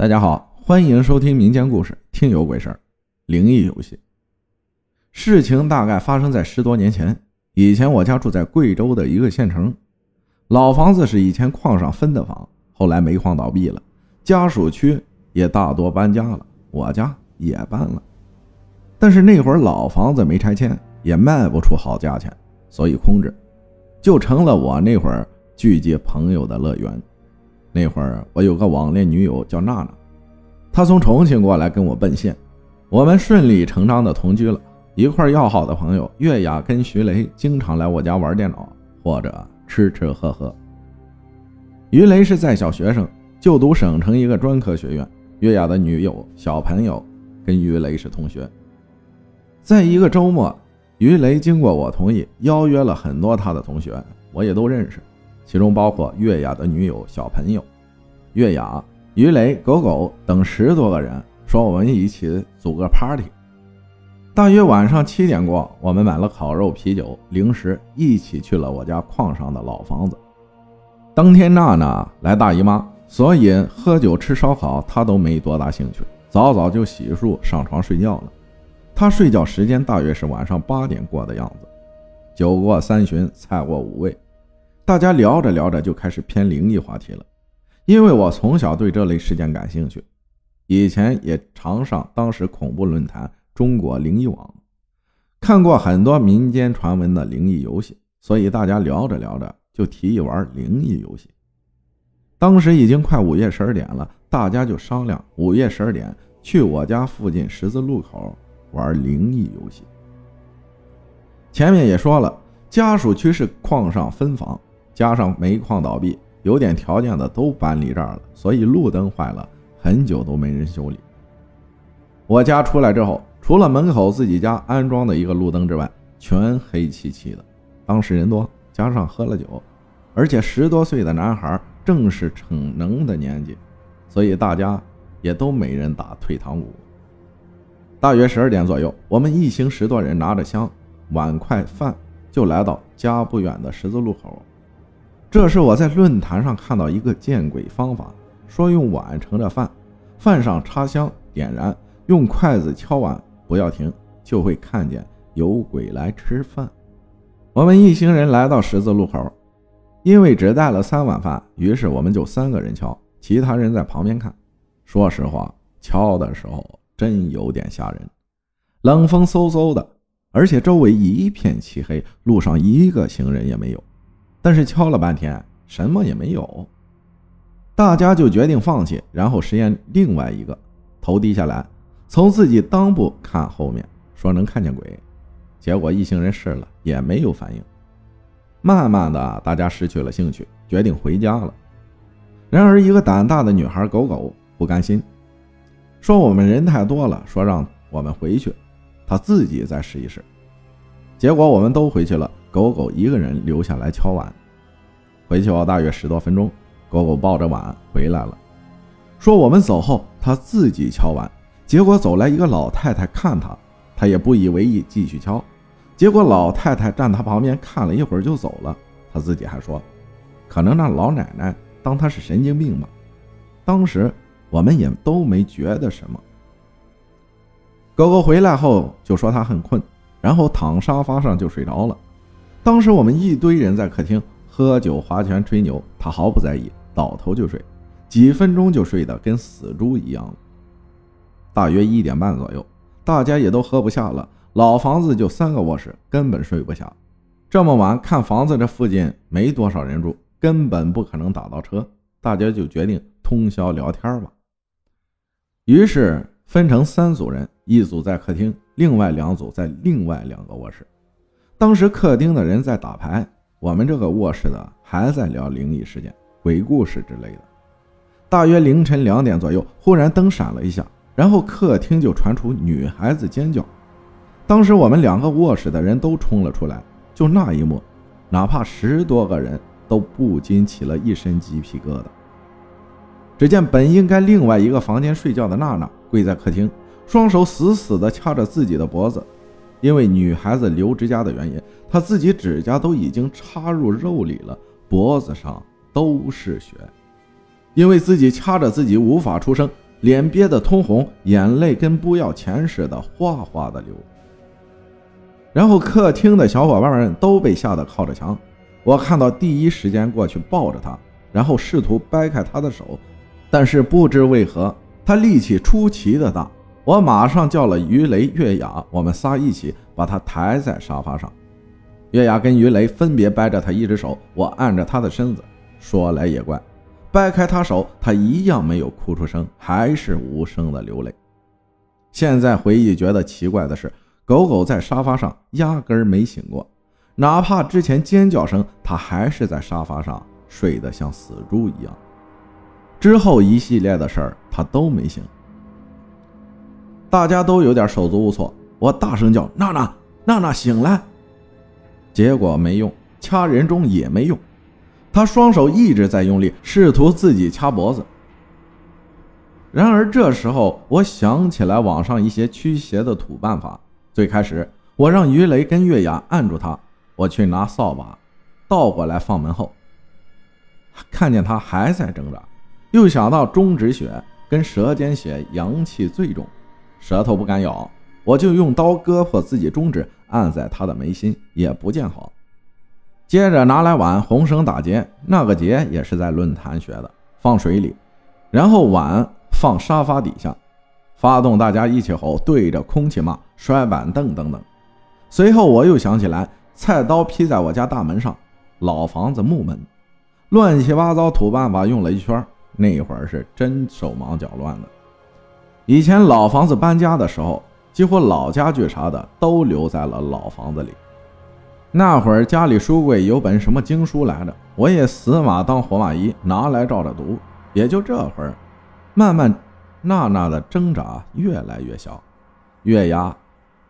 大家好，欢迎收听民间故事《听有鬼事儿》，灵异游戏。事情大概发生在十多年前。以前我家住在贵州的一个县城，老房子是以前矿上分的房，后来煤矿倒闭了，家属区也大多搬家了，我家也搬了。但是那会儿老房子没拆迁，也卖不出好价钱，所以空着，就成了我那会儿聚集朋友的乐园。那会儿我有个网恋女友叫娜娜，她从重庆过来跟我奔现，我们顺理成章的同居了。一块要好的朋友月雅跟徐雷经常来我家玩电脑或者吃吃喝喝。于雷是在校学生，就读省城一个专科学院。月雅的女友小朋友跟于雷是同学。在一个周末，于雷经过我同意，邀约了很多他的同学，我也都认识。其中包括月雅的女友小朋友，月雅、于雷、狗狗等十多个人，说我们一起组个 party。大约晚上七点过，我们买了烤肉、啤酒、零食，一起去了我家矿上的老房子。当天娜娜来大姨妈，所以喝酒吃烧烤她都没多大兴趣，早早就洗漱上床睡觉了。她睡觉时间大约是晚上八点过的样子。酒过三巡，菜过五味。大家聊着聊着就开始偏灵异话题了，因为我从小对这类事件感兴趣，以前也常上当时恐怖论坛中国灵异网，看过很多民间传闻的灵异游戏，所以大家聊着聊着就提议玩灵异游戏。当时已经快午夜十二点了，大家就商量午夜十二点去我家附近十字路口玩灵异游戏。前面也说了，家属区是矿上分房。加上煤矿倒闭，有点条件的都搬离这儿了，所以路灯坏了很久都没人修理。我家出来之后，除了门口自己家安装的一个路灯之外，全黑漆漆的。当时人多，加上喝了酒，而且十多岁的男孩正是逞能的年纪，所以大家也都没人打退堂鼓。大约十二点左右，我们一行十多人拿着香、碗筷、饭，就来到家不远的十字路口。这是我在论坛上看到一个见鬼方法，说用碗盛着饭，饭上插香点燃，用筷子敲碗，不要停，就会看见有鬼来吃饭。我们一行人来到十字路口，因为只带了三碗饭，于是我们就三个人敲，其他人在旁边看。说实话，敲的时候真有点吓人，冷风嗖嗖的，而且周围一片漆黑，路上一个行人也没有。但是敲了半天，什么也没有，大家就决定放弃，然后实验另外一个，头低下来，从自己裆部看后面，说能看见鬼。结果一行人试了，也没有反应。慢慢的，大家失去了兴趣，决定回家了。然而，一个胆大的女孩狗狗不甘心，说我们人太多了，说让我们回去，她自己再试一试。结果我们都回去了。狗狗一个人留下来敲碗，回去后大约十多分钟，狗狗抱着碗回来了，说我们走后，他自己敲碗，结果走来一个老太太看他，他也不以为意，继续敲，结果老太太站他旁边看了一会儿就走了，他自己还说，可能那老奶奶当他是神经病吧。当时我们也都没觉得什么。狗狗回来后就说他很困，然后躺沙发上就睡着了。当时我们一堆人在客厅喝酒、划拳、吹牛，他毫不在意，倒头就睡，几分钟就睡得跟死猪一样了。大约一点半左右，大家也都喝不下了，老房子就三个卧室，根本睡不下。这么晚看房子，这附近没多少人住，根本不可能打到车，大家就决定通宵聊天吧。于是分成三组人，一组在客厅，另外两组在另外两个卧室。当时客厅的人在打牌，我们这个卧室的还在聊灵异事件、鬼故事之类的。大约凌晨两点左右，忽然灯闪了一下，然后客厅就传出女孩子尖叫。当时我们两个卧室的人都冲了出来，就那一幕，哪怕十多个人都不禁起了一身鸡皮疙瘩。只见本应该另外一个房间睡觉的娜娜跪在客厅，双手死死地掐着自己的脖子。因为女孩子留指甲的原因，她自己指甲都已经插入肉里了，脖子上都是血。因为自己掐着自己无法出声，脸憋得通红，眼泪跟不要钱似的哗哗的流。然后客厅的小伙伴们都被吓得靠着墙。我看到第一时间过去抱着他，然后试图掰开他的手，但是不知为何他力气出奇的大。我马上叫了于雷、月雅，我们仨一起把他抬在沙发上。月雅跟于雷分别掰着他一只手，我按着他的身子。说来也怪，掰开他手，他一样没有哭出声，还是无声的流泪。现在回忆觉得奇怪的是。狗狗在沙发上压根儿没醒过，哪怕之前尖叫声，它还是在沙发上睡得像死猪一样。之后一系列的事儿，它都没醒。大家都有点手足无措，我大声叫：“娜娜，娜娜，醒来！”结果没用，掐人中也没用，他双手一直在用力，试图自己掐脖子。然而这时候，我想起来网上一些驱邪的土办法。最开始，我让于雷跟月牙按住他，我去拿扫把，倒过来放门后，看见他还在挣扎，又想到中指血跟舌尖血阳气最重，舌头不敢咬，我就用刀割破自己中指，按在他的眉心，也不见好。接着拿来碗，红绳打结，那个结也是在论坛学的，放水里，然后碗放沙发底下。发动大家一起吼，对着空气骂，摔板凳等等。随后我又想起来，菜刀劈在我家大门上，老房子木门，乱七八糟土办法用了一圈，那会儿是真手忙脚乱的。以前老房子搬家的时候，几乎老家具啥的都留在了老房子里。那会儿家里书柜有本什么经书来着，我也死马当活马医，拿来照着读。也就这会儿，慢慢。娜娜的挣扎越来越小，月牙、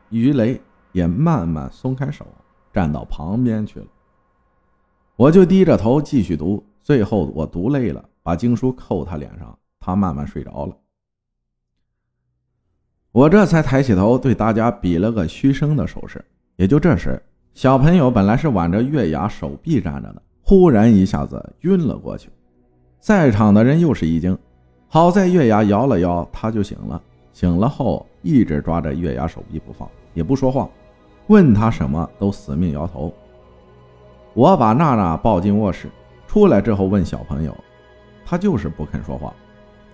鱼雷也慢慢松开手，站到旁边去了。我就低着头继续读，最后我读累了，把经书扣他脸上，他慢慢睡着了。我这才抬起头，对大家比了个嘘声的手势。也就这时，小朋友本来是挽着月牙手臂站着的，忽然一下子晕了过去，在场的人又是一惊。好在月牙摇了摇，他就醒了。醒了后一直抓着月牙手臂不放，也不说话，问他什么都死命摇头。我把娜娜抱进卧室，出来之后问小朋友，他就是不肯说话。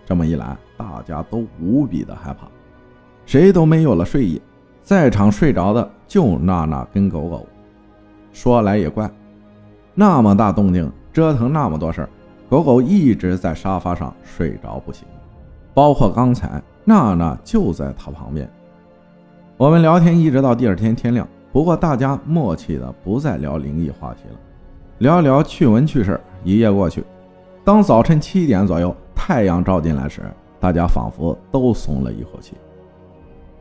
这么一来，大家都无比的害怕，谁都没有了睡意，在场睡着的就娜娜跟狗狗。说来也怪，那么大动静，折腾那么多事儿。狗狗一直在沙发上睡着不醒，包括刚才娜娜就在他旁边。我们聊天一直到第二天天亮，不过大家默契的不再聊灵异话题了，聊聊趣闻趣事。一夜过去，当早晨七点左右太阳照进来时，大家仿佛都松了一口气。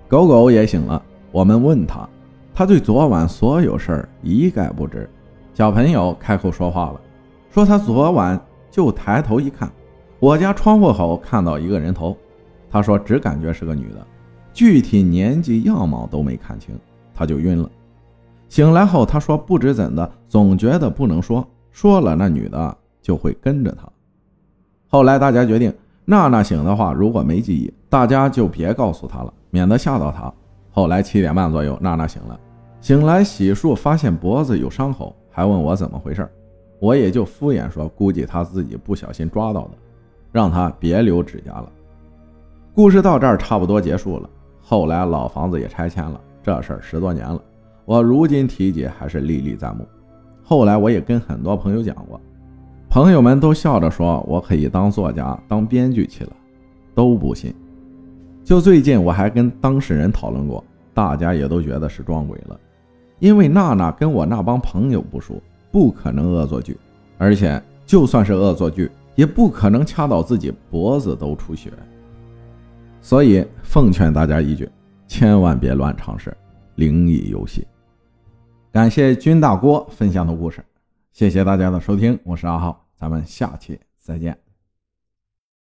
狗狗也醒了，我们问他，他对昨晚所有事儿一概不知。小朋友开口说话了，说他昨晚。就抬头一看，我家窗户口看到一个人头。他说只感觉是个女的，具体年纪样貌都没看清，他就晕了。醒来后他说不知怎的，总觉得不能说，说了那女的就会跟着他。后来大家决定，娜娜醒的话如果没记忆，大家就别告诉她了，免得吓到他。后来七点半左右，娜娜醒了，醒来洗漱发现脖子有伤口，还问我怎么回事。我也就敷衍说，估计他自己不小心抓到的，让他别留指甲了。故事到这儿差不多结束了。后来老房子也拆迁了，这事儿十多年了，我如今提起还是历历在目。后来我也跟很多朋友讲过，朋友们都笑着说我可以当作家、当编剧去了，都不信。就最近我还跟当事人讨论过，大家也都觉得是撞鬼了，因为娜娜跟我那帮朋友不熟。不可能恶作剧，而且就算是恶作剧，也不可能掐到自己脖子都出血。所以奉劝大家一句，千万别乱尝试灵异游戏。感谢军大锅分享的故事，谢谢大家的收听，我是阿浩，咱们下期再见。